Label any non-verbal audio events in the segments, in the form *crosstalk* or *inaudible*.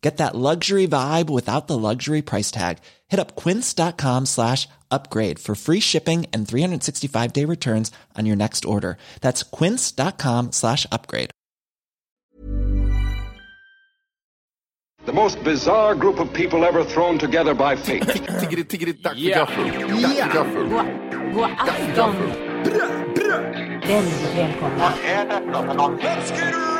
Get that luxury vibe without the luxury price tag. Hit up quince.com slash upgrade for free shipping and 365 day returns on your next order. That's quince.com slash upgrade. The most bizarre group of people ever thrown together by fate. Tiggeri, tiggeri, dack för gaffel. Dack för gaffel. God, god afton. Väldigt välkomna. Oh no,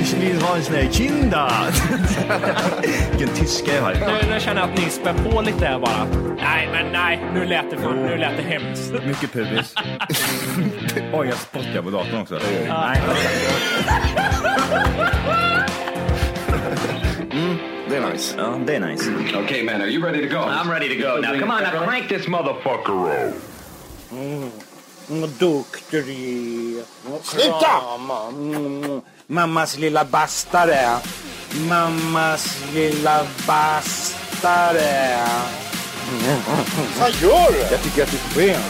Ich vill ha en sån här kinda! *laughs* Vilken tyska jag har. Nu, nu känner jag att ni spär på lite här bara. Nej, men nej, nu lät det, för, nu lät det hemskt. Mycket pubis. *laughs* Oj, jag spottar på datorn också. Nej. Det är nice. Det är nice. okay, man, are you ready to go? I'm ready to go. Now, come on, now crank this motherfucker up. Duktig. Sluta! Mammas lilla bastare. Mammas lilla bastare. *laughs* Vad gör du? Jag tycker att du är skön.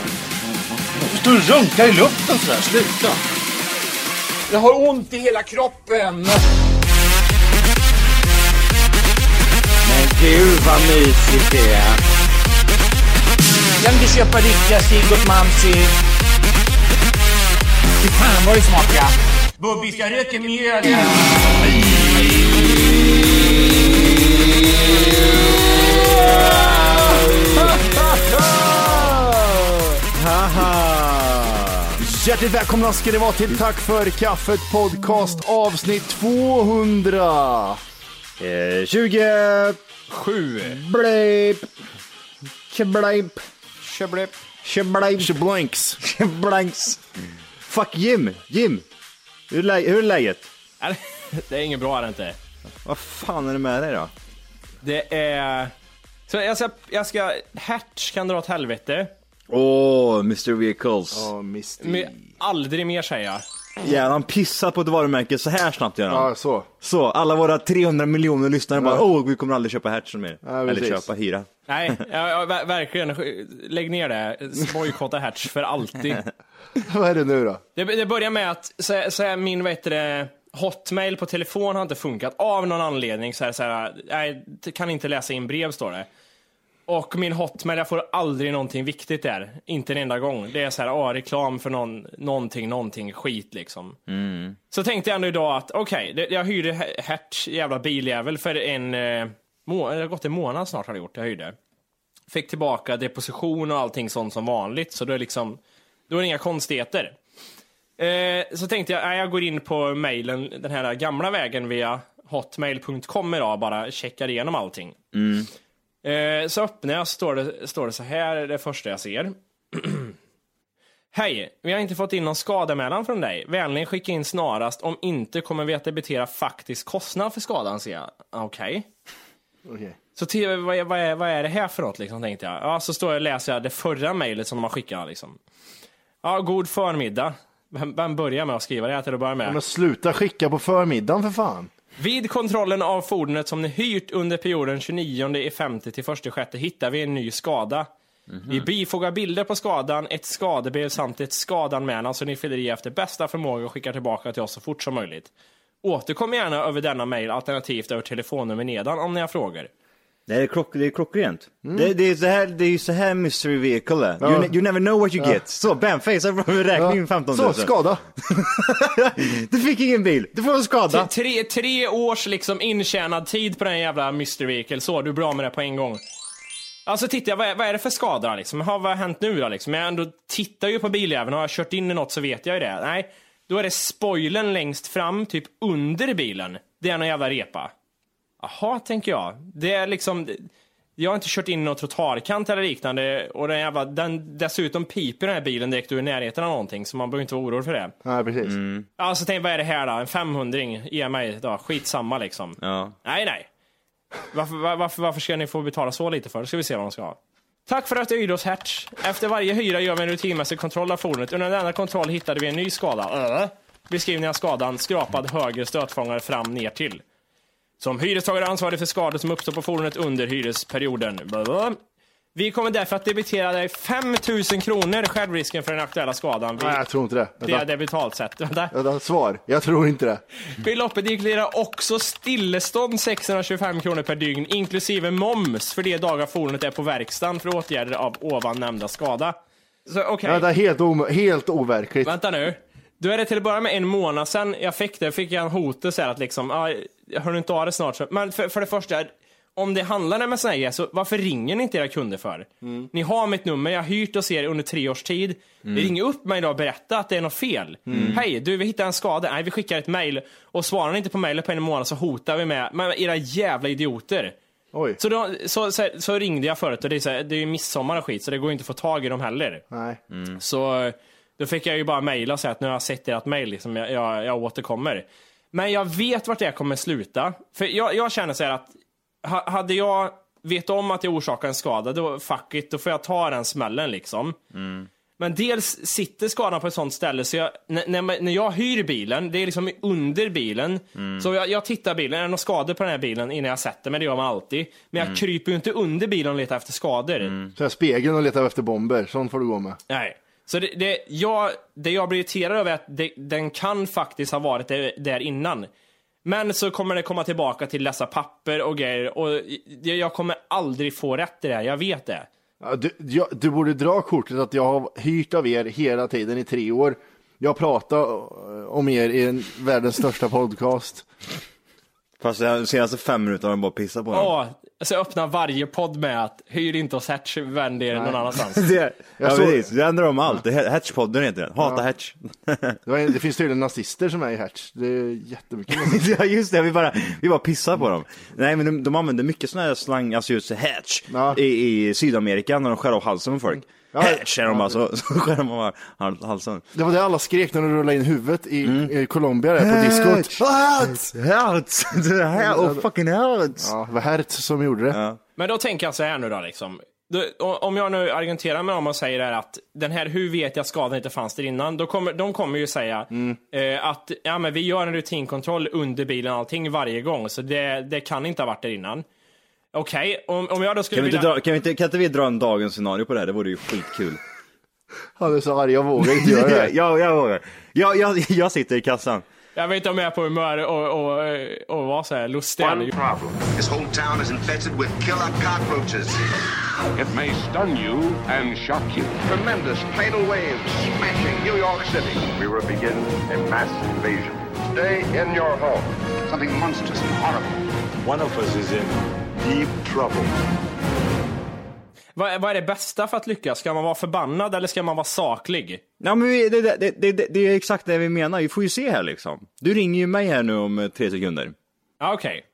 Du står och runkar i luften sådär. Sluta. Jag har ont i hela kroppen. Men gud vad mysigt det är. Kan du köpa riktiga åt Mamsi? Fy fan vad det smakar. Bubbis, jag röker mjöl. *laughs* Hjärtligt välkomna ska ni vara till Tack för kaffet podcast avsnitt 200. Eh, 20... Sju. Blip. Tjablaip. Tjöblep. Tjablaip. Tjablanks. Tjablanks. Fuck Jim. Jim. Hur är, lä- hur är läget? *laughs* Det är inget bra är det inte. Vad fan är det med dig då? Det är... Så jag ska... Jag ska Hertz kan dra åt helvete. Åh, Mr Vehicles. Misty. Men aldrig mer säger jag. Jävlar, han pissar på ett varumärke så här snabbt gör han. Ja, så. Så, alla våra 300 miljoner lyssnare bara åh, vi kommer aldrig köpa Hertzen mer. Ja, Eller precis. Köpa, hyra. Nej, ja, ja, ver- verkligen. Lägg ner det. Bojkotta Hertz för alltid. *laughs* Vad är det nu då? Det, det börjar med att så, så här, min vad heter det, hotmail på telefon har inte funkat av någon anledning. Så här, så här, nej, det kan inte läsa in brev står det. Och min hotmail, jag får aldrig någonting viktigt där. Inte en enda gång. Det är så här, ah, reklam för någon, någonting, någonting skit liksom. Så tänkte jag ändå idag att okej, det- jag hyrde He- Hertz jävla biljävel för en, eh, må, det har gått en månad snart har det gjort, jag hyrde. Fick tillbaka deposition och allting sånt som vanligt, så då är liksom, då är det inga konstigheter. Eh, så tänkte jag, nej, jag går in på mailen, den här gamla vägen via hotmail.com idag, bara checkar igenom allting. Eh, så öppnar jag, står det, står det så här, det första jag ser. *clears throat* Hej, vi har inte fått in någon skadeanmälan från dig. Vänligen skicka in snarast, om inte kommer vi att debitera faktisk kostnad för skadan, ser jag. Okej. Okej. Så till, vad, är, vad, är, vad är det här för något liksom, tänkte jag. Ja, så står jag och läser jag det förra mejlet som de har skickat liksom. Ja, god förmiddag. Vem, vem börjar med att skriva det här till att börja med? Men sluta skicka på förmiddagen för fan. Vid kontrollen av fordonet som ni hyrt under perioden 29 i 50 till 1 sjätte hittar vi en ny skada. Vi bifogar bilder på skadan, ett skadebrev samt ett skadanmälan så ni fyller i efter bästa förmåga och skickar tillbaka till oss så fort som möjligt. Återkom gärna över denna mail alternativt över telefonnummer nedan om ni har frågor. Det är, klock, det är klockrent. Det, det, är så här, det är ju så här mystery vehicle är. You, Ja. ne- you never know what you Ja. get. Så, bam, face up, räkning Ja. 15 000. Så, skada. *laughs* Du fick ingen bil, du får en skada. Tre, tre års liksom intjänad tid på den jävla Mr. Vehicle, så du är bra med det på en gång. Alltså titta, vad är, vad är det för skador liksom? Ha, vad har hänt nu då liksom? Jag ändå tittar ju på biljäveln, har jag kört in i något så vet jag ju det. Nej, då är det spoilern längst fram, typ under bilen. Det är någon jävla repa. Jaha, tänker jag. Det är liksom... Jag har inte kört in i någon trottoarkant eller liknande och den jävla, den, dessutom piper den här bilen direkt ur närheten av någonting så man behöver inte vara orolig för det. Nej, precis. Alltså tänk, vad är det här då? En 500 ge mig då, skitsamma liksom. Ja. Nej, nej. Varför, var- varför, varför ska ni få betala så lite för? Då ska vi se vad de ska ha. Tack för att du hyrde oss Hertz. Efter varje hyra gör vi en rutinmässig kontroll av fordonet. Under denna kontroll hittade vi en ny skada. Äh. Beskrivning av skadan, skrapad höger stötfångare fram ner till. Som hyrestagare är ansvarig för skador som uppstår på fordonet under hyresperioden. Blablabla. Vi kommer därför att debitera dig 5000 kronor självrisken för den aktuella skadan. Vi, Nej, jag tror inte det. det är Vänta. det betalt sett. Vänta. Vänta, svar. Jag tror inte det. Beloppet inkluderar också stillestånd 625 kronor per dygn, inklusive moms för de dagar fordonet är på verkstaden för åtgärder av ovan nämnda skada. Så okej, Vänta, helt, helt overkligt. vänta nu. Då är det till att börja med en månad sedan jag fick det, fick jag en hote så här att liksom, ah, hör inte av det snart. Så. Men för, för det första, om det handlar såna här grejer, så varför ringer ni inte era kunder för? Ni har mitt nummer, jag har hyrt hos er under tre års tid. Ring upp mig idag och berätta att det är något fel. Hej, du vi hittar en skada. Nej, vi skickar ett mail och svarar ni inte på mejlet på en månad så hotar vi med, men era jävla idioter. Oj. Så, då, så, så, så ringde jag förut och det är, så här, det är ju midsommar och skit så det går inte att få tag i dem heller. Nej. Så då fick jag ju bara mejla och säga att nu har jag sett ert mejl, liksom, jag, jag, jag återkommer. Men jag vet vart det kommer sluta. För jag, jag känner så här att ha, hade jag vet om att jag orsakar en skada, då fuck it, då får jag ta den smällen liksom. Men dels sitter skadan på ett sånt ställe så jag, när, när, jag hyr bilen, det är liksom under bilen. Så jag, jag tittar bilen, är det några skador på den här bilen innan jag sätter mig? Det gör man alltid. Men jag kryper ju inte under bilen och letar efter skador. Så här spegeln och letar efter bomber. Sånt får du gå med. Nej. Så det, det, jag, det jag blir irriterad över är att det, den kan faktiskt ha varit där, där innan. Men så kommer det komma tillbaka till dessa papper och grejer och jag, kommer aldrig få rätt i det här, jag vet det. Ja, du, jag, du borde dra kortet att jag har hyrt av er hela tiden i tre år. Jag pratar eh, om er i en, världens största podcast. Fast de senaste fem minuterna har de bara pissat på dem. Jag öppnar varje podd med att hyr inte hos Hertz, vänd er någon annanstans. *laughs* Det, ja, såg- precis. Det ändrar om allt. Det är Hatchpodden heter den. Hata Hatch. *laughs* Det, var, en- det finns tydligen nazister som är i Hertz. Det är jättemycket *laughs* ja just det, vi bara, vi bara pissar på dem. Nej men de, de använder mycket sån här slang, alltså just hatch, Ja. i, i Sydamerika när de skär av halsen på folk. Ja. Hatch är de bara, så, så skär de av hal- halsen. Det var det alla skrek när de rullade in huvudet i, i Colombia där på diskot. Hatch! Hatch! Det här, oh fucking hatch! Ja, det var Hertz som gjorde det. Men då tänker jag så här nu då liksom. Om jag nu argumenterar med dem och säger här att den här, hur vet jag skadan inte fanns där innan? Då kommer, de kommer ju säga eh, att ja, men vi gör en rutinkontroll under bilen och allting varje gång, så det, det kan inte ha varit där innan. Okej, om, om jag då skulle Kan vi, inte vilja... dra, kan, vi inte, kan inte vi dra en dagens scenario på det här? Det vore ju skitkul. Han är så arg, jag vågar inte göra det. *laughs* ja, jag vågar. Jag, jag, jag sitter i kassan. Jag vet inte om jag är på humör och, och, och vara så här lustig. eller- problem. This whole town is infested with killer cockroaches. It may stun you and shock you. Tremendous tidal waves smashing New York City. We will begin a mass invasion. Stay in your home. Something monstrous and horrible. One of us is in deep trouble. Vad, vad är det bästa för att lyckas? Ska man vara förbannad eller ska man vara saklig? Ja men vi, det, det, det, det, det är exakt det vi menar, vi får ju se här liksom. Du ringer ju mig här nu om eh, tre sekunder. Ja, Okej.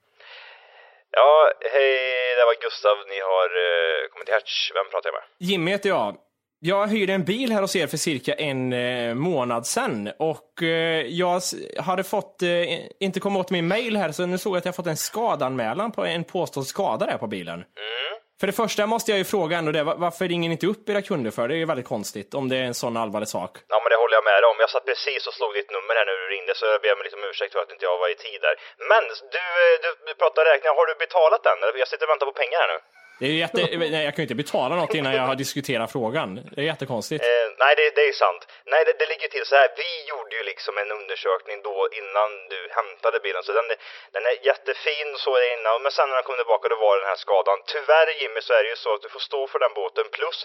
Ja, hej, det var Gustav. Ni har uh, kommit till Hertz. Vem pratar jag med? Jimmy heter jag. Jag hyrde en bil här hos er för cirka en eh, månad sedan och eh, jag hade fått, eh, inte kommit åt min mail här, så nu såg jag att jag fått en skadanmälan på en påstådd skada där på bilen. För det första måste jag ju fråga ändå det, va- varför ringer ni inte upp era kunder för? Det är ju väldigt konstigt om det är en sån allvarlig sak. Ja, men det håller jag med dig om. Jag satt precis och slog ditt nummer här när du ringde, så jag ber om liksom ursäkt för att inte jag var i tid där. Men du, du, du pratar räkningar. Har du betalat den? Jag sitter och väntar på pengar här nu. Det är jätte... *laughs* Nej, jag kan ju inte betala något innan jag har diskuterat frågan. Det är jättekonstigt. Eh, nej, det, det är sant. Nej, det, det ligger till så här. Vi gjorde ju liksom en undersökning då innan du hämtade bilen, så den, är- den är jättefin så är det innan. Men sen när den kom tillbaka då var den här skadan. Tyvärr Jimmy så är det ju så att du får stå för den båten plus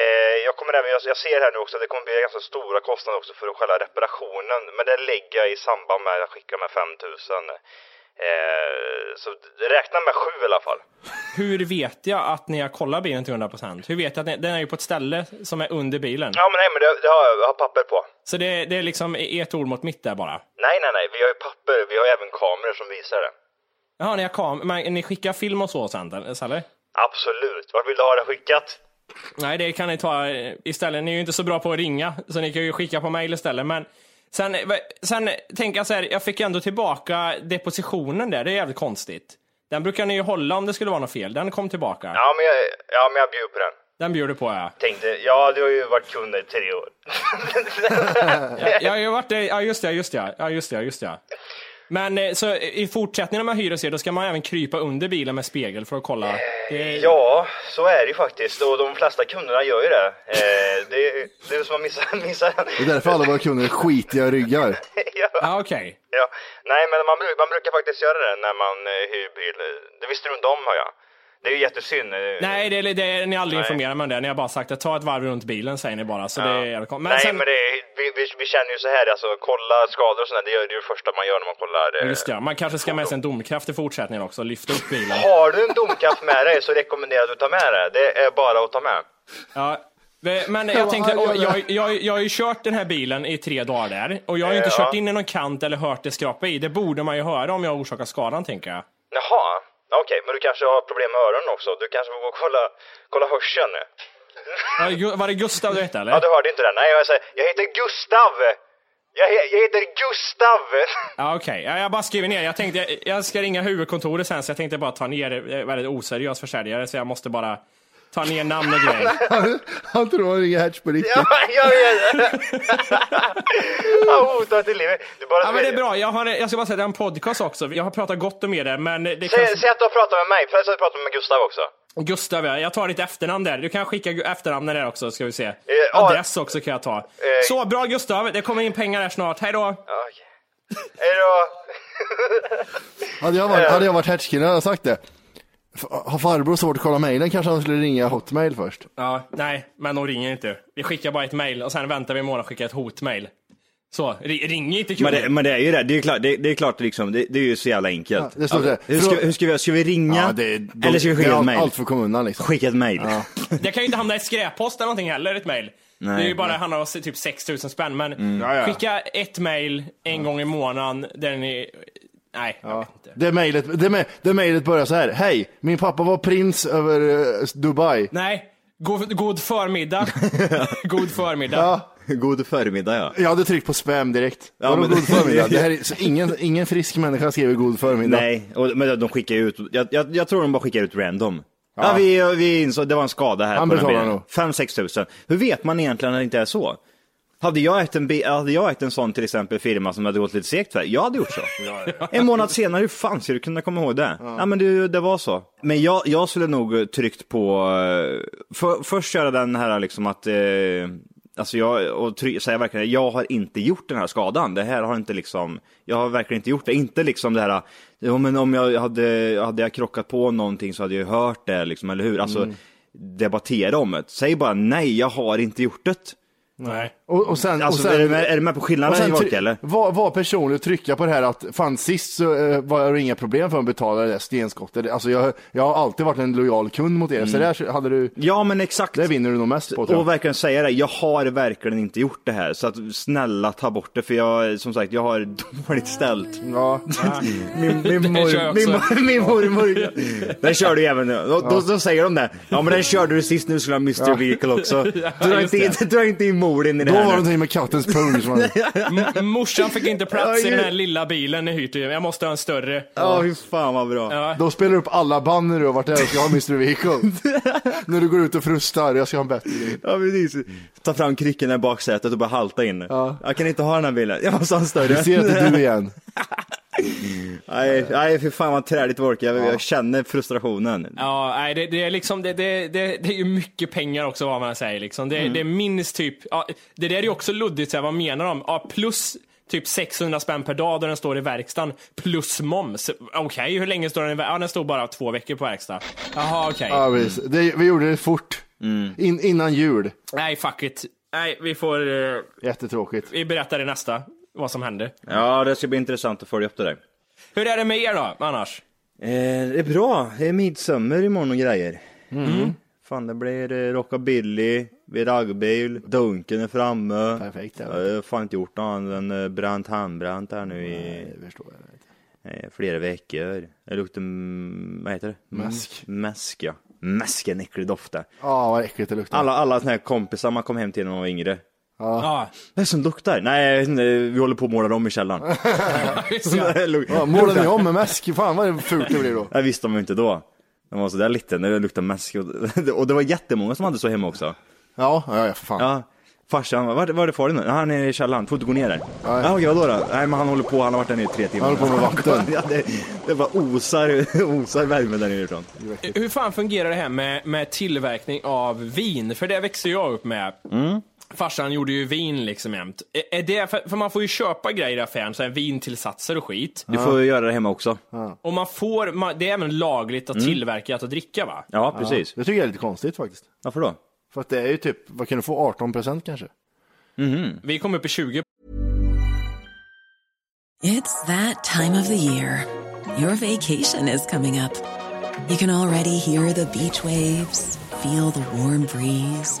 Eh, jag kommer även, jag, jag ser här nu också att det kommer bli ganska stora kostnader också för själva reparationen. Men det lägger jag i samband med att jag skickar med 5000. Eh, så räkna med sju i alla fall. Hur vet jag att ni har kollat bilen till 100%? Hur vet jag att ni, den är ju på ett ställe som är under bilen? Ja men nej men det, det har jag, jag har papper på. Så det, det är liksom ert ord mot mitt där bara? Nej nej nej, vi har ju papper, vi har även kameror som visar det. Jaha, ni har kam men ni skickar film och så sen, eller? Absolut. Vart vill du ha det skickat? Nej, det kan ni ta eh, istället. Ni är ju inte så bra på att ringa, så ni kan ju skicka på mail istället. Men sen, sen tänker jag så här, jag fick ändå tillbaka depositionen där. Det är jävligt konstigt. Den brukar ni ju hålla om det skulle vara något fel. Den kom tillbaka. Ja men jag, ja, men jag bjuder på den. Den bjuder på, ja. Tänkte, ja du har ju varit kund i tre år. *laughs* Jag, jag har ju varit det, ja just det, just det, ja just det, just det. Men eh, så i fortsättningen när man hyr och ser, då ska man även krypa under bilen med spegel för att kolla? Det, Ja, så är det ju faktiskt och de flesta kunderna gör ju det. Eh, det, det är som att missa, *laughs* missa Det är därför alla våra kunder är skitiga ryggar. *laughs* ja. Ja, okej. ja. Nej men man, man brukar faktiskt göra det när man eh, hyr bil. Det visste du inte om hör jag. Det är ju jättesynd. eh. Nej, det, det, det, ni har aldrig Nej. informerat mig om det. Ni har bara sagt att ta ett varv runt bilen, säger ni bara. Så det är jävligt men Nej sen, men det är, vi, vi, vi känner ju så här, alltså kolla skador och sånt det är det första man gör när man kollar. eh, Just det, man kanske ska med sig en domkraft i fortsättningen också, lyfta upp bilen. Har du en domkraft med dig så rekommenderar jag att du tar med det. Det är bara att ta med. Ja, men jag tänkte, jag, jag, jag har ju kört den här bilen i tre dagar där, och jag har ju inte Ja. kört in i någon kant eller hört det skrapa i. Det borde man ju höra om jag orsakar skadan, tänker jag. Jaha, okej, men du kanske har problem med öronen också. Du kanske får gå och kolla, kolla hörseln. Gu- var det Gustav du hette, eller? Ja, du hörde inte det? Nej, jag säger, jag heter Gustav! Jag, he, jag heter Gustav! Ja, okej. Ja, jag bara skriver ner. Jag tänkte, jag, jag ska ringa huvudkontoret sen, så jag tänkte bara ta ner är väldigt oseriös försäljare, så jag måste bara ta ner namn och grejer. Han, han tror han ringer Hertz på riktigt. Ja, jag vet Han hotar till livet. Du bara Ja, men det är bra. Jag, har, jag ska bara säga, det är en podcast också. Jag har pratat gott om er där, men det Säg, att du har pratat med mig, för jag har pratat med Gustav också. Gustav, ja. jag tar ditt efternamn där. Du kan skicka efternamnet där också, ska vi se. ja. Adress också kan jag ta. Så, bra Gustav. Det kommer in pengar här snart. Hej då! Hej då! Hade jag varit, hade jag varit Hertzkille hade jag sagt det. Har farbror svårt att kolla mejlen kanske han skulle ringa Hotmail först. Ja, nej, men de ringer inte. Vi skickar bara ett mail och sen väntar vi en månad och skickar ett hotmail. Så, ri- ring inte Men kunden. det, men det är ju det, det är klart, det, det är klart liksom, det, det är ju så jävla enkelt. Ja, det står så här. hur, ska, hur ska vi, ska vi ringa? Ja, det är- de- eller ska vi det skicka ett allt- mail? allt för kommunen liksom. Skicka ett mail. *laughs* Det kan ju inte hamna i skräppost eller någonting heller, ett mail. Nej, det är ju bara nej. handlar om typ 6000 spänn, men Mm. Ja, ja. skicka ett mail en gång i månaden där ni... Nej, jag vet inte. Det mejlet, det, me- det mejlet börjar så här. Hej, min pappa var prins över eh, Dubai. Nej, god, god förmiddag. *laughs* god förmiddag. Ja. *laughs* God förmiddag ja. Jag hade tryckt på spam direkt. Ja, Vadå men- god förmiddag? Det här är, *laughs* så ingen, ingen frisk människa skriver god förmiddag. Nej, och, men de skickar ju ut, jag, jag, jag tror de bara skickar ut random. Ja, Ja. vi, vi insåg, det var en skada här Han på den betalar bilen. nog. 5-6 tusen. Hur vet man egentligen när det inte är så? Hade jag ägt en, hade jag ägt en sån till exempel firma som hade gått lite segt för, jag hade gjort så. En månad senare, hur fan ska du kunna komma ihåg det? Ja, men det, det var så. Men jag, jag skulle nog tryckt på, eh, för, först göra den här liksom att, eh, alltså jag, och try, säga verkligen, jag har inte gjort den här skadan. Det här har inte liksom, jag har verkligen inte gjort det. Inte liksom det här, ja men om jag hade, hade jag krockat på någonting så hade jag hört det liksom, eller hur? Alltså, Mm. debattera om det. Säg bara nej, jag har inte gjort det. Nej. Och, och sen, Alltså, och sen, är, du med, är du med på och skillnaden sen try- eller? var, var personlig och trycka på det här att fan sist så eh, var det inga problem för att betala det där stenskottet. Alltså jag, jag har alltid varit en lojal kund mot er, så Mm. där hade du, Ja men exakt. det vinner du nog mest på tror Och jag. verkligen säga det, jag har verkligen inte gjort det här. Så att snälla ta bort det, för jag, som sagt, jag har *laughs* dåligt ställt. Ja. *laughs* Min, min, mor, min, min mormor, den kör du även nu. Då, då, då säger de det. Ja men den körde du sist nu skulle ha Mr. Vehicle också. *laughs* Dra inte, in- dra inte in mor in i det Då här var det någonting med kattens pung som. *laughs* M- morsan fick inte plats i den här lilla bilen ni hyrt. Jag måste ha en större. Ja, fy fan vad bra. Ja. Då spelar du upp alla band när du har varit där och ska ha Mr. Vehicle. *laughs* när du går ut och frustar, jag ska ha en bättre bil. Ja precis. Ta fram kryckorna i baksätet och bara halta in. Ja. Jag kan inte ha den här bilen, jag måste ha en större. Du ser att det är du igen. *laughs* Nej, nej för fan vad träligt Wolke, jag, jag känner frustrationen. Ja, nej, det, det är liksom, det, det, det, det är ju mycket pengar också vad man säger liksom. Det, Mm. det är minst typ, ja, det där är ju också luddigt så här, vad menar de? Ja, plus typ 600 spänn per dag då den står i verkstaden, plus moms. Okej, hur länge står den i verkstaden? Ja, den står bara två veckor på verkstad. Jaha, okej. Ja, precis. det, vi gjorde det fort. In, innan jul. Nej, fuck it. Nej, vi får, eh, Jättetråkigt. vi berättar i nästa, vad som händer. Ja, det ska bli intressant att följa upp det där. Hur är det med er då, annars? Eh, det är bra, det är midsommar imorgon och grejer. Fan det blir eh, rockabilly, vid raggbil, Dunken är framme. Perfekt, ja. Jag har fan inte gjort något annat än eh, bränt handbränt här nu i Det förstår jag. eh, flera veckor. Det luktar, mm, vad heter det? Mm, Mäsk. Mäsk ja. Mäsk är en äcklig doft det. Ja, vad äckligt det luktar. Alla, alla såna här kompisar man kom hem till när man var yngre. Ja, är det som luktar? Nej, vi håller på att måla om i källaren. *laughs* Ja, målade ni om med mäsk? Fan vad fult det blir då. Det visste ju inte då. Man var sådär liten, när det luktade mäsk. Och, det var jättemånga som hade så hemma också. Ja, ja, ja för fan. Ja. Farsan, var, var är far din nu? Ja, Han är i källaren, får inte gå ner där. Ja, okej, vadå då? Nej men han håller på, han har varit där nere i tre timmar. Han håller på med vakten. *laughs* ja, det, det bara osar, osar värme där nerifrån. Hur fan fungerar det här med, med tillverkning av vin? För det växer jag upp med. Farsan gjorde ju vin liksom jämt. Är- det, för, för man får ju köpa grejer i affären, så här vintillsatser och skit. Du får ju göra det hemma också. Och man får, man, det är även lagligt att tillverka att dricka va? Ja, precis. Det tycker jag är lite konstigt faktiskt. Varför då? För att det är ju typ, vad kan du få, 18 procent kanske? Vi kom upp i 20 It's that time of the year. Your vacation is coming up. You can already hear the beach waves, feel the warm breeze,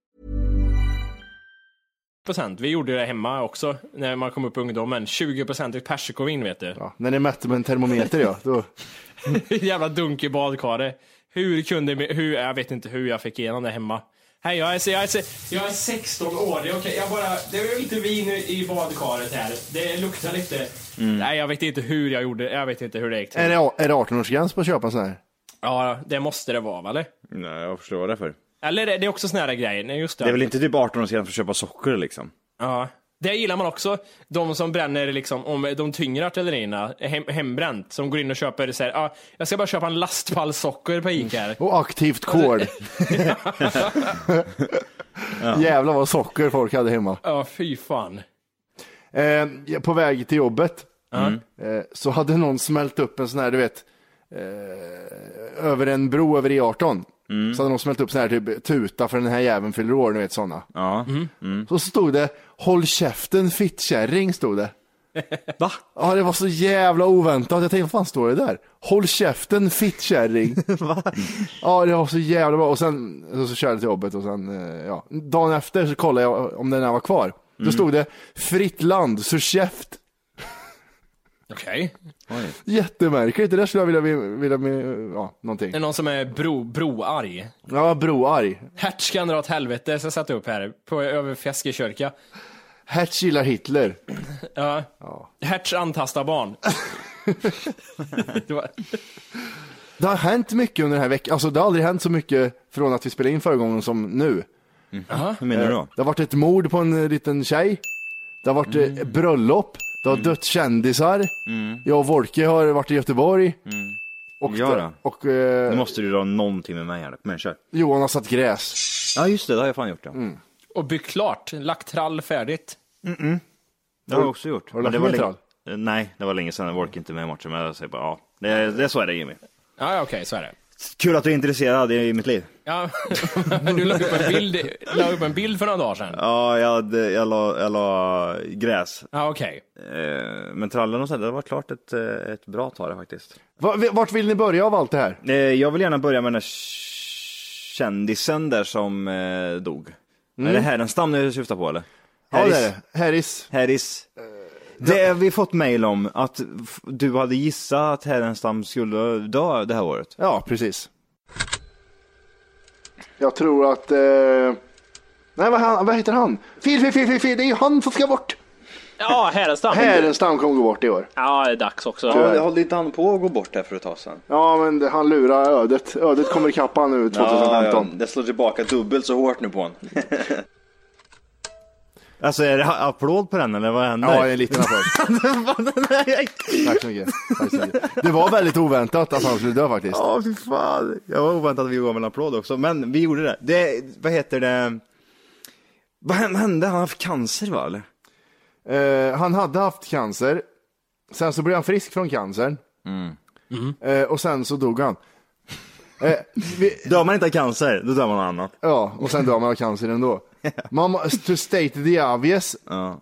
Procent. Vi gjorde det hemma också när man kom upp i ungdomen. 20 procent i persikovin vet du. Ja, när ni mätte med en termometer ja. Då, *laughs* Jävla dunk i badkaret. Hur kunde, hur, jag vet inte hur jag fick igenom det hemma. Hej, jag är, jag är, jag är 16 år. Det är okej, jag bara, det är lite vin i badkaret här. Det luktar lite. Nej, jag vet inte hur jag gjorde, jag vet inte hur det gick till. är, det, är det 18-årsgräns på att köpa sån här? Ja, det måste det vara, eller? Nej, jag förstår vad det är för. Eller det det är också såna här grejer. Nej, just det. Det är väl inte typ 18 år sedan för att köpa socker liksom? Ja. Det gillar man också. De som bränner liksom, om de tyngre artillerierna, hem, hembränt, som går in och köper så här, ah, jag ska bara köpa en lastpall socker på Ica. Och aktivt kol. *laughs* Jävlar vad socker folk hade hemma. Ja, fy fan. Eh, på väg till jobbet eh, så hade någon smält upp en sån här, du vet, eh, över en bro över E18. Så hade någon smält upp sån här typ tuta för den här jäveln fyller år, ni vet sådana. Ja. Så stod det, håll käften fittkärring, stod det. Va? Ja, det var så jävla oväntat. Jag tänkte, vad fan står det där? Håll käften fittkärring. *laughs* ja, det var så jävla bra. Och sen så, så körde jag till jobbet och sen, eh, ja. Dagen efter så kollade jag om den här var kvar. Då stod det, fritt land, så käft. Okej. Jättemärkligt, det där skulle jag vilja, vilja med, ja, någonting. Det är någon som är bro, broarg. Ja, broarg. Hertz kan dra åt helvete, så jag satte upp här, på, över Feskekyrka. Hertz gillar Hitler. Ja. Hertz antastar barn. *laughs* det var, Det har hänt mycket under den här veckan. Alltså det har aldrig hänt så mycket från att vi spelade in förra gången som nu. Hur menar du då? Det har varit ett mord på en eh, liten tjej. Det har varit eh, bröllop. Det har dött kändisar. Jag och Wolke har varit i Göteborg. Och, Ja då. och eh, Nu måste du dra någonting med mig här. Men kör. Johan har satt gräs. Ja just det, det har jag fan gjort ja. och byggt klart, lagt trall färdigt. Det har jag också gjort. Har du Men det lagt var ner länge... Nej, det var länge sedan jag orkade inte med i matchen. Men jag säger bara ja. Det, det är så är det Jimmy. Ja, ja, okej, så är det. Kul att du är intresserad i mitt liv. Ja, *laughs* du la upp, en bild, la upp en bild för några dagar sedan. Ja, jag, hade, jag, la, jag la gräs. Ja, okej. Eh, men trallen och så, det har varit klart ett, eh, ett bra tag faktiskt. Va- Vart vill ni börja av allt det här? Eh, jag vill gärna börja med den där kändisen där som eh, dog. Är det Härenstam du syftar på eller? Mm. Ja, det är det. Harris. Harris. Det har vi fått mail om att du hade gissat att Härenstam skulle dö det här året. Ja, precis. Jag tror att... Eh... Nej, vad, han, vad heter han? Fel, fel, fel, fel, fel. Det är ju han som ska bort. Ja, Härenstam. Härenstam kommer gå bort i år. Ja, det är dags också. Ja, höll inte han på att gå bort där för ett tag sedan? Ja, men det, han lurar ödet. Ödet kommer ikapp han nu 2015. det slår tillbaka dubbelt så hårt nu på honom. *laughs* alltså är det applåd på den eller vad händer? Ja, en liten applåd. Tack så mycket. Tack så mycket. Det var väldigt oväntat att han skulle dö faktiskt. Ja, fy fan. Jag var oväntat att vi gav en applåd också, men vi gjorde det. det vad heter det? Vad hände? Han har haft cancer va? Eller? Eh, han hade haft cancer. Sen så blev han frisk från cancern. Mm. Eh, och sen så dog han. Eh, vi, Dör man inte av cancer, då dör man av annat. ja, och sen dör man av cancer ändå. *laughs* Man, to state the obvious. Ja.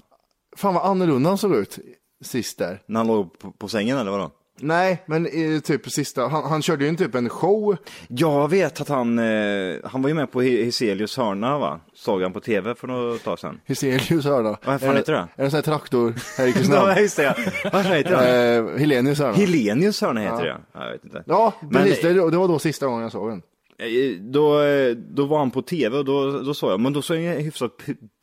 Fan vad annorlunda han såg ut sist där. När han låg på, på sängen eller vadå? Nej, men i typ sista, han, han körde ju en typ en show. Jag vet att han, eh, han var ju med på Heselius hörna va? Såg han på tv för något tag sedan. Hyselius hörna. Vad fan heter det? Är det en sån här traktor *laughs* Ja, just det. Vad heter det? eh, Helenius hörna. Helenius hörna heter det ja. Jag vet inte. Ja, Men- precis. det, det var då sista gången jag såg den. Eh, Då, eh, då var han på tv och då, då såg jag, men då såg han hyfsat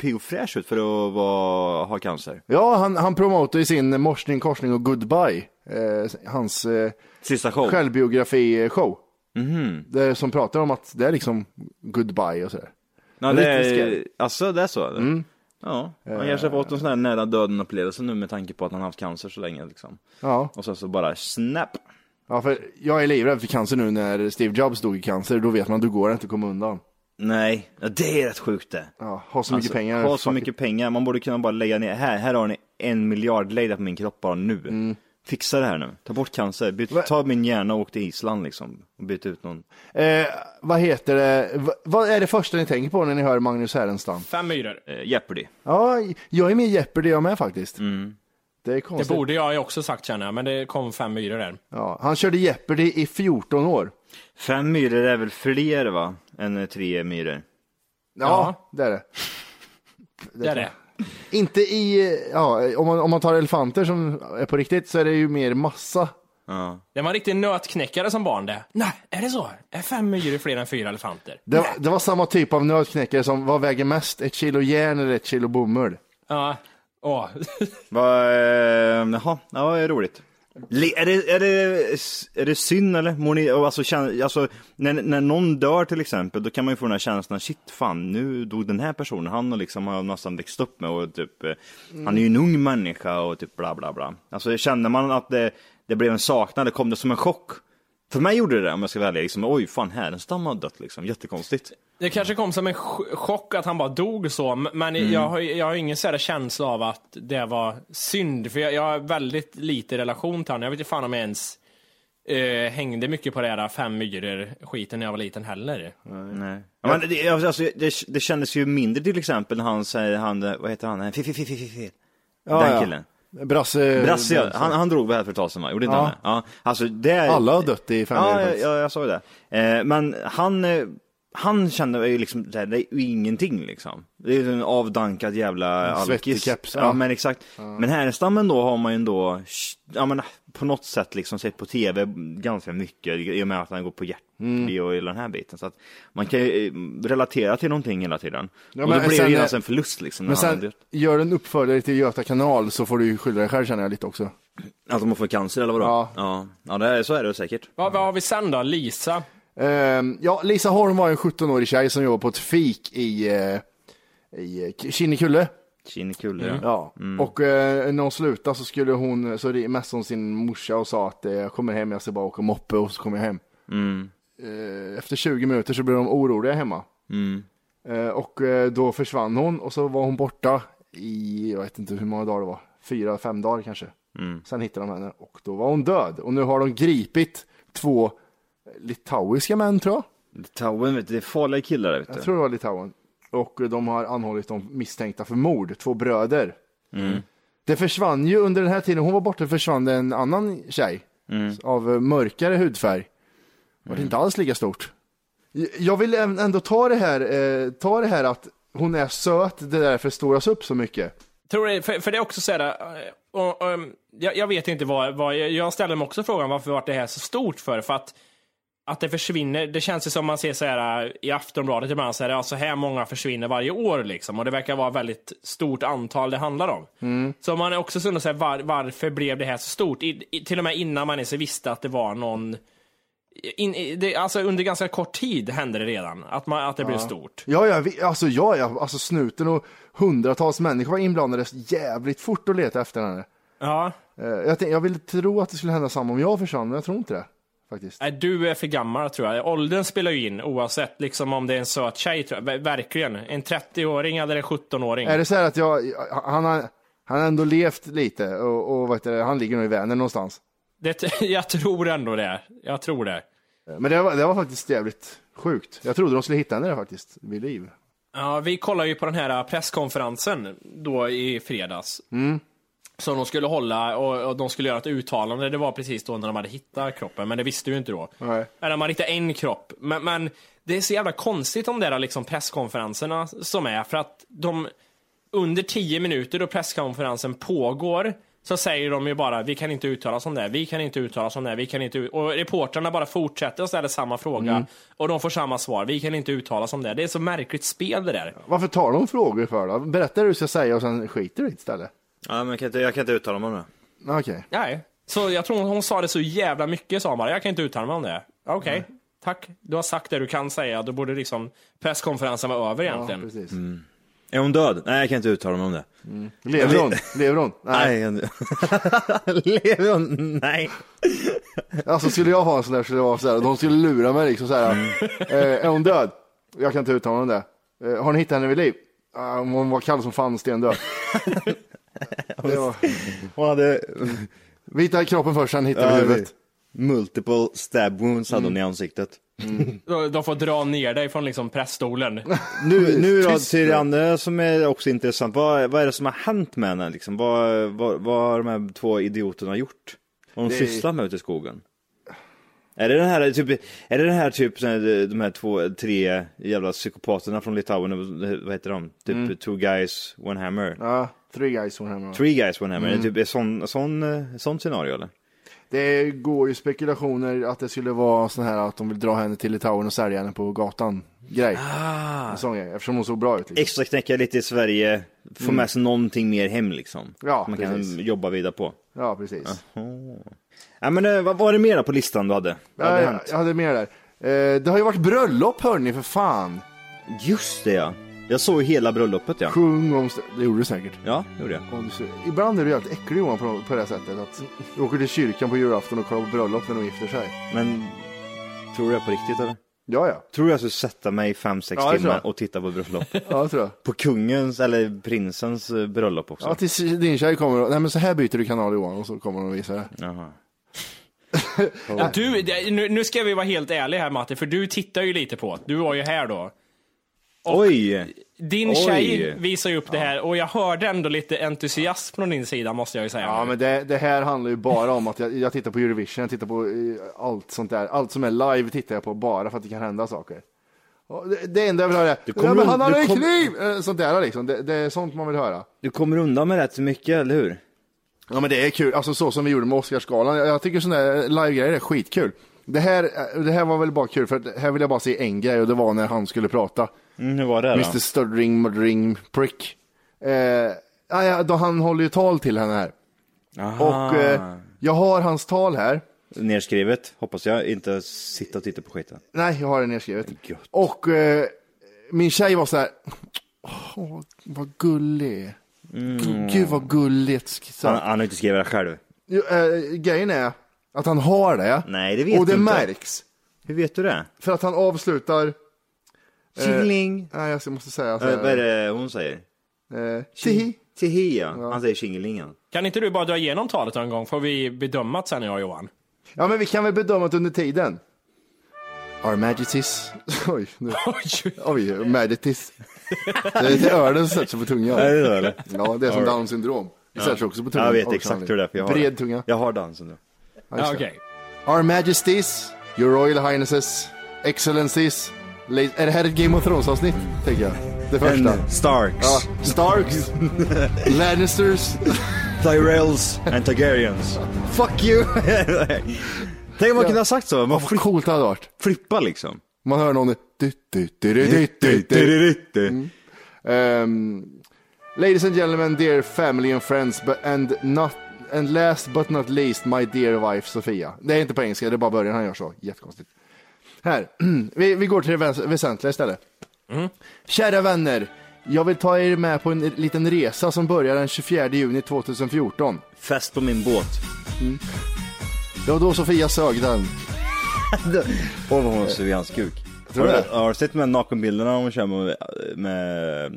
pigg och fräsch ut för att vara, ha cancer. Ja, han, han promotar ju sin morsning, korsning och goodbye. Eh, hans eh, Sista show. självbiografi-show. Mhm. Det som pratar om att det är liksom goodbye och sådär. Ja, Det är alltså det är så? eller? Mm. Ja, han kanske har fått en sån här nära döden upplevelse nu med tanke på att han har haft cancer så länge liksom. Ja. Och sen så bara snap. Ja, för jag är livrädd för cancer nu när Steve Jobs dog i cancer. Då vet man att du går inte att komma undan. Nej, ja, det är rätt sjukt det. Ja, ha så mycket pengar. Ha så mycket pengar, man borde kunna bara lägga ner, här, här har ni en miljard, lägg det på min kropp bara nu. Mm. Fixa det här nu, ta bort cancer, byt, ta min hjärna och åk till Island liksom. Och byt ut någon. Eh, vad heter det? Va, vad är det första ni tänker på när ni hör Magnus Härenstam? Fem myror. Eh, Jeopardy. Ja, jag är med i Jeopardy jag med faktiskt. Mm. Det är Det konstigt. borde jag ju också sagt känner jag, men det kom fem myror där. Ja, han körde Jeopardy i 14 år. Fem myror är väl fler va? Än tre myror. Ja, det är det. Det är det. Inte i, ja, om man, om man tar elefanter som är på riktigt så är det ju mer massa. Ja. Det var en riktig nötknäckare som barn det. Nej, är det så? Är fem myror fler än fyra elefanter? Det, var- det var samma typ av nötknäckare som vad väger mest? Ett kilo järn eller ett kilo bomull? Ja. Ja. Va, eh, jaha, ja det är roligt. Le- Är det, är, det, är det synd eller? Mår ni, alltså, kän, alltså, när, när någon dör till exempel, då kan man ju få den här känslan, shit fan, nu dog den här personen, han har liksom har nästan växt upp med och typ, mm. han är ju en ung människa och typ bla bla bla. Alltså känner man att det, det blev en saknad, det kom det som en chock? För mig gjorde det det, om jag ska välja, liksom, oj fan Härenstam har dött liksom, jättekonstigt. Det kanske kom som en ch- chock att han bara dog så, men Mm. jag, har, jag har ingen sån här känsla av att det var synd, för jag, jag har väldigt lite relation till honom. Jag vet inte fan om jag ens eh, hängde mycket på det här fem myror skiten när jag var liten heller. Nej. Ja, men det, alltså, det, det kändes ju mindre till exempel när han säger, han, vad heter han, fi, fi, fi, fi, fi, fi. Ja, Den ja. Brasse. Brasse, ja. han, han drog väl för ett tag sedan va? Gjorde inte Ja. han det? Ja. Alltså det är... Alla har dött i fem Ja, år ja, faktiskt. ja, jag sa ju det. Eh, men han, eh, han kände ju liksom, det här, det är ju ingenting liksom. Det är ju en avdankad jävla En alkis. keps, ja. ja. men exakt. Men Härenstammen då har man ju ändå, ja men på något sätt liksom sett på tv ganska mycket i och med att han går på hjärt Mm. och hela den här biten. Så att man kan ju eh, relatera till någonting hela tiden. Ja, och men då blir det genast eh, en förlust liksom. Men sen, gör en uppföljare till Göta kanal så får du ju skylla dig själv känner jag lite också. Att de fått cancer eller vadå? Ja. Ja, ja det är, så är det säkert. Vad, vad har vi sen då? Lisa? Ehm, ja, Lisa Holm var en 17-årig tjej som jobbade på ett fik i, eh, i eh, Kinnekulle. Kinnekulle, Mm. ja. Ja, och eh, när hon slutade så skulle hon, så mässade hon sin morsa och sa att eh, jag kommer hem, jag ska bara åka moppe och så kommer jag hem. Mm. Efter 20 minuter så blev de oroliga hemma. Mm. Och då försvann hon och så var hon borta i, jag vet inte hur många dagar det var, fyra, fem dagar kanske. Mm. Sen hittade de henne och då var hon död. Och nu har de gripit två litauiska män tror jag. Litauen, vet du, det är farliga killar där, vet du. Jag tror det var Litauen. Och de har anhållit dem misstänkta för mord, två bröder. Mm. Det försvann ju under den här tiden hon var borta försvann det en annan tjej Mm. av eh, mörkare hudfärg. Var det inte alls lika stort. Jag vill ändå ta det här, eh, ta det här att hon är söt, det där förstoras upp så mycket. Tror det, för, för det är också så här, eh, och, och, jag, jag vet inte vad, vad jag, jag ställer mig också frågan varför var det här så stort för? För att, att det försvinner, det känns ju som man ser så här eh, i Aftonbladet ibland, så här, ja, så här många försvinner varje år liksom. Och det verkar vara väldigt stort antal det handlar om. Så man är också så undrar så här, var, varför blev det här så stort? I, i, till och med innan man ens visste att det var någon in, det, alltså under ganska kort tid hände det redan, att, man, att det blev stort. Ja, ja, vi, alltså, ja, ja, alltså snuten och hundratals människor var inblandade jävligt fort att leta efter henne. Ja. Eh, Jag, tänk, jag vill tro att det skulle hända samma om jag försvann, men jag tror inte det. Faktiskt. Nej, du är för gammal tror jag. Åldern spelar ju in oavsett liksom om det är en söt tjej. Tror jag. Ver- Verkligen. En 30-åring eller en 17-åring. Är det så här att jag, han har, han har ändå levt lite och, och heter det, han ligger nog i Vänern någonstans. Det, *laughs* jag tror ändå det. Jag tror det. Men det var, det var faktiskt jävligt sjukt. Jag trodde de skulle hitta henne där faktiskt, vid liv. Ja, vi kollade ju på den här presskonferensen då i fredags. Mm. Som de skulle hålla och, och de skulle göra ett uttalande. Det var precis då när de hade hittat kroppen, men det visste vi inte då. Nej. Eller de hade hittat en kropp. Men, men det är så jävla konstigt de där liksom presskonferenserna som är, för att de under tio minuter då presskonferensen pågår så säger de ju bara vi kan inte uttala oss om det, vi kan inte uttala oss om det, vi kan inte ut-" Och reportrarna bara fortsätter och ställer samma fråga Mm. och de får samma svar, vi kan inte uttala oss om det. Det är så märkligt spel det där. Varför tar de frågor för då? Berätta det du ska säga och sen skiter du i det istället. Ja, men jag kan inte, jag kan inte uttala mig om det. Okej. Nej, så jag tror hon sa det så jävla mycket sa hon bara, jag kan inte uttala mig om det. Okej, tack. Du har sagt det du kan säga, då borde liksom presskonferensen vara över egentligen. Ja, precis. Är hon död? Nej, jag kan inte uttala mig om det. Lever hon? *laughs* *laughs* Lever hon? Nej. Lever hon? Nej. Alltså skulle jag ha en sån där skulle det vara så här, de skulle lura mig liksom så här. Mm. Eh, är hon död? Jag kan inte uttala mig om det. Eh, har ni hittat henne vid liv? Ah, hon var kall som fan, stendöd. *laughs* Var- Hon hade Vi hittar kroppen först, sen hittar vi huvudet. multiple stab wounds hade hon i ansiktet. De, de får dra ner dig från liksom pressstolen. *laughs* Nu, nu då, till det andra som är också intressant. Vad, vad är det som har hänt med henne? Liksom? Vad, vad, vad har de här två idioterna gjort? Vad de Det- sysslat med ute i skogen? Är det den här typ, är det den här typ, sån de här två, tre jävla psykopaterna från Litauen, vad heter de? Typ two guys, one hammer. Ja, three guys hon hemma. Three guys, one hammer. Är det typ ett sån, sån, sånt scenario eller? Det går ju spekulationer att det skulle vara sån här att de vill dra henne till Litauen och sälja henne på gatan. Grej. Ah. En sån grej, eftersom hon såg bra ut. Liksom. Extra knäcka lite i Sverige, få med sig någonting mer hem liksom. Ja, Som man kan precis. jobba vidare på. Ja, precis. Ja men eh, vad var det mer på listan du hade? Vad hade jag, jag hade mer där. Eh, det har ju varit bröllop hörni, för fan. Just det ja. Jag såg ju hela bröllopet ja. Sjung om... st- Det gjorde du säkert. Ja, det gjorde jag. Du ser- Ibland är du jävligt äcklig Johan på, på det här sättet. Att du åker till kyrkan på julafton och kollar på bröllop när de gifter sig. Men tror du det på riktigt eller? Ja, ja. Tror du jag skulle sätta mig fem sex Ja, det tror timmar jag. och titta på bröllop? *laughs* Ja, det tror jag. på kungens eller prinsens eh, bröllop också? Ja, tills din tjej kommer och, nej men så här byter du kanal Johan och så kommer hon och visar det. Jaha. Ja, du, nu, nu ska vi vara helt ärliga här Matte, för du tittar ju lite på. Du var ju här då. Oj! Din Oj. tjej visar ju upp det här och jag hörde ändå lite entusiasm från din sida måste jag ju säga. Ja, men det, det här handlar ju bara om att jag, jag tittar på Eurovision, jag tittar på eh, allt sånt där. Allt som är live tittar jag på bara för att det kan hända saker. Och det, det enda jag vill höra är, Du kommer ja, men un- han har du en kom- kniv! Eh, Sånt där liksom. Det, det är sånt man vill höra. Du kommer undan med rätt så mycket, eller hur? Ja men det är kul, alltså så som vi gjorde med Oscarsgalan. Jag, tycker sådana där live-grejer är skitkul. Det här, det här var väl bara kul för här vill jag bara se en grej och det var när han skulle prata. Mm, hur var det då? Mr Stuttering Muddering Prick. Eh, då han håller ju tal till henne här. Aha. Och eh, jag har hans tal här. Nerskrivet, hoppas jag. Inte sitta och titta på skiten. Nej, jag har det nedskrivet. Gött. Och eh, min tjej var så här, åh, vad gullig. Gu- Gud vad gulligt. Så, Han, han har inte skrivit det själv. Jo, eh, grejen är att han har det. Nej, det vet och det du inte. märks. Hur vet du det? För att han avslutar... Eh, Tjingeling! nej, jag måste säga så Eh, vad är det hon säger? Eh, tihi. Tihi, ja. Han säger tjingelingen. Kan inte du bara dra igenom talet en gång, får vi bedöma sen jag och Johan? Ja, men vi kan väl bedöma det under tiden. Our Majesties. *laughs* Oj, nu. *laughs* Oj, Majesties. Det är ölen som sätter sig på tungan. Nej, det är det. Ja, det är som right. Down syndrom. Det sätter sig också på tungan. Jag vet exakt hur det är, för jag har Bred det. tunga. Jag har dansen nu. Ja. Okej. Our Majesties, Your Royal Highnesses, Excellencies. Är det här ett Game of Thrones-avsnitt? Tänker jag. Det första. And Starks. Ja, Starks, *laughs* Lannisters. Tyrells and Targaryens. Fuck you! Tänk om man kunde ha sagt så. Man Vad coolt det hade varit. flippa liksom. Man hör någon... Du, du, du, du, du, du, du. Mm. Ladies and gentlemen, dear family and friends, but, and, not, and last but not least, my dear wife Sofia. Det är inte på engelska, det är bara början han gör så. Jättekonstigt. Här, *clears throat* vi, vi går till det väs- väsentliga istället. Kära vänner, jag vill ta er med på en liten resa som börjar den 24 juni 2014. Fest på min båt. Det var då Sofia sög den. *laughs* Åh vad hon suger hans kuk. Tror Har du det? har du sett de här nakenbilderna hon kör med, med eh,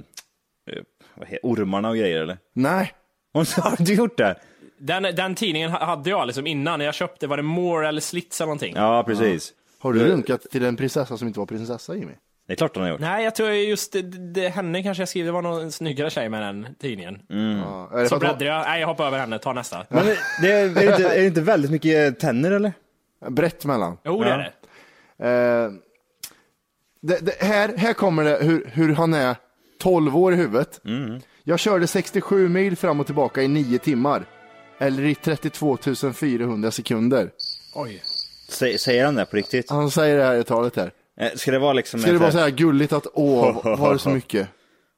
vad heter, ormarna och grejer eller? Nej. Hon, har du gjort det? Den, den tidningen ha- hade jag liksom innan jag köpte, var det More eller Slits eller någonting? Ja, precis. Har du runkat till en prinsessa som inte var prinsessa Jimmy? Det är klart hon har gjort. Nej, jag tror just det, det, henne kanske jag skrev, det var någon snyggare tjej med den tidningen. Ja, är det för Så bläddrar jag, nej jag hoppar över henne, ta nästa. Men det är, är, det inte, är det inte väldigt mycket tänder eller? Brett mellan. Jo det är det. Eh, det, det här, här kommer det hur, hur han är 12 år i huvudet. Jag körde 67 mil fram och tillbaka i 9 timmar. Eller i 32 400 sekunder. Oj. Sä, säger han det på riktigt? Han säger det här i talet här. Eh, Ska det vara liksom... Ska det vara så här gulligt att åh, var det så *laughs* mycket?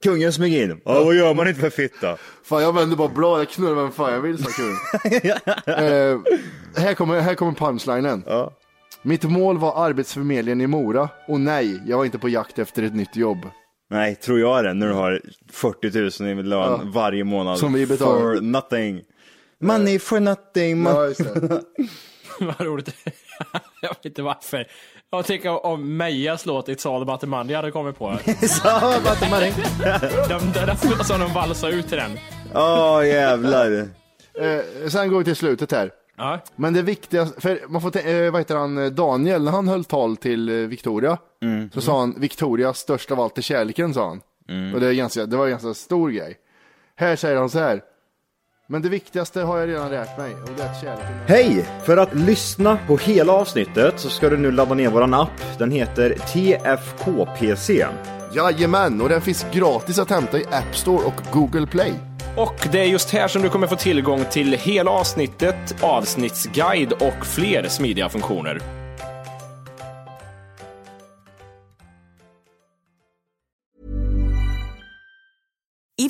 Kungen smyger in. Ja, vad gör man inte för fitta? Fan jag vänder bara blad, jag knullar vem fan jag vill sa kungen. *laughs* eh, här, kommer, här kommer punchlinen. Ja. Mitt mål var arbetsförmedlingen i Mora och nej, jag var inte på jakt efter ett nytt jobb. Nej, tror jag det, när du har 40 000 i lön Ja. varje månad. Som vi betalar. For nothing. Money for nothing. Ja, just det. *laughs* Vad roligt. jag vet inte varför. Jag tänker om Mejas låt It's all about the money hade kommit på. *laughs* Så, about the money. *laughs* de, de, de, som de valsade ut till den. Åh jävlar. Eh, sen går vi till slutet här. Ja. Men det viktigaste, för man får eh, vad heter han, Daniel, när han höll tal till eh, Victoria, så sa han Victorias största av allt är kärleken, sa han. Och det, är ganska, det var en ganska stor grej. Här säger han så här, men det viktigaste har jag redan lärt mig, och det är att kärleken Hej! För att lyssna på hela avsnittet så ska du nu ladda ner våran app. Den heter TFKPC. Jajamän, och den finns gratis att hämta i App Store och Google Play. Och det är just här som du kommer få tillgång till hela avsnittet, avsnittsguide och fler smidiga funktioner.